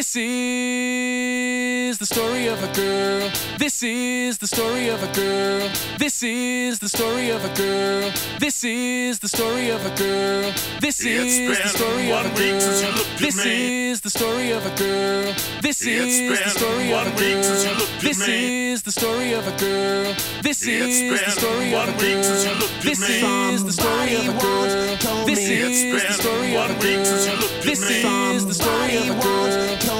This is the story of a girl. This is the story of a girl. This is the story of a girl. This is the story of a girl. This is the story of a girl. This is the story of a girl. This is the story of a girl. This is the story of a girl. This is the story of a girl. This is the story of a girl. This is the story of a girl. This is the story of a girl.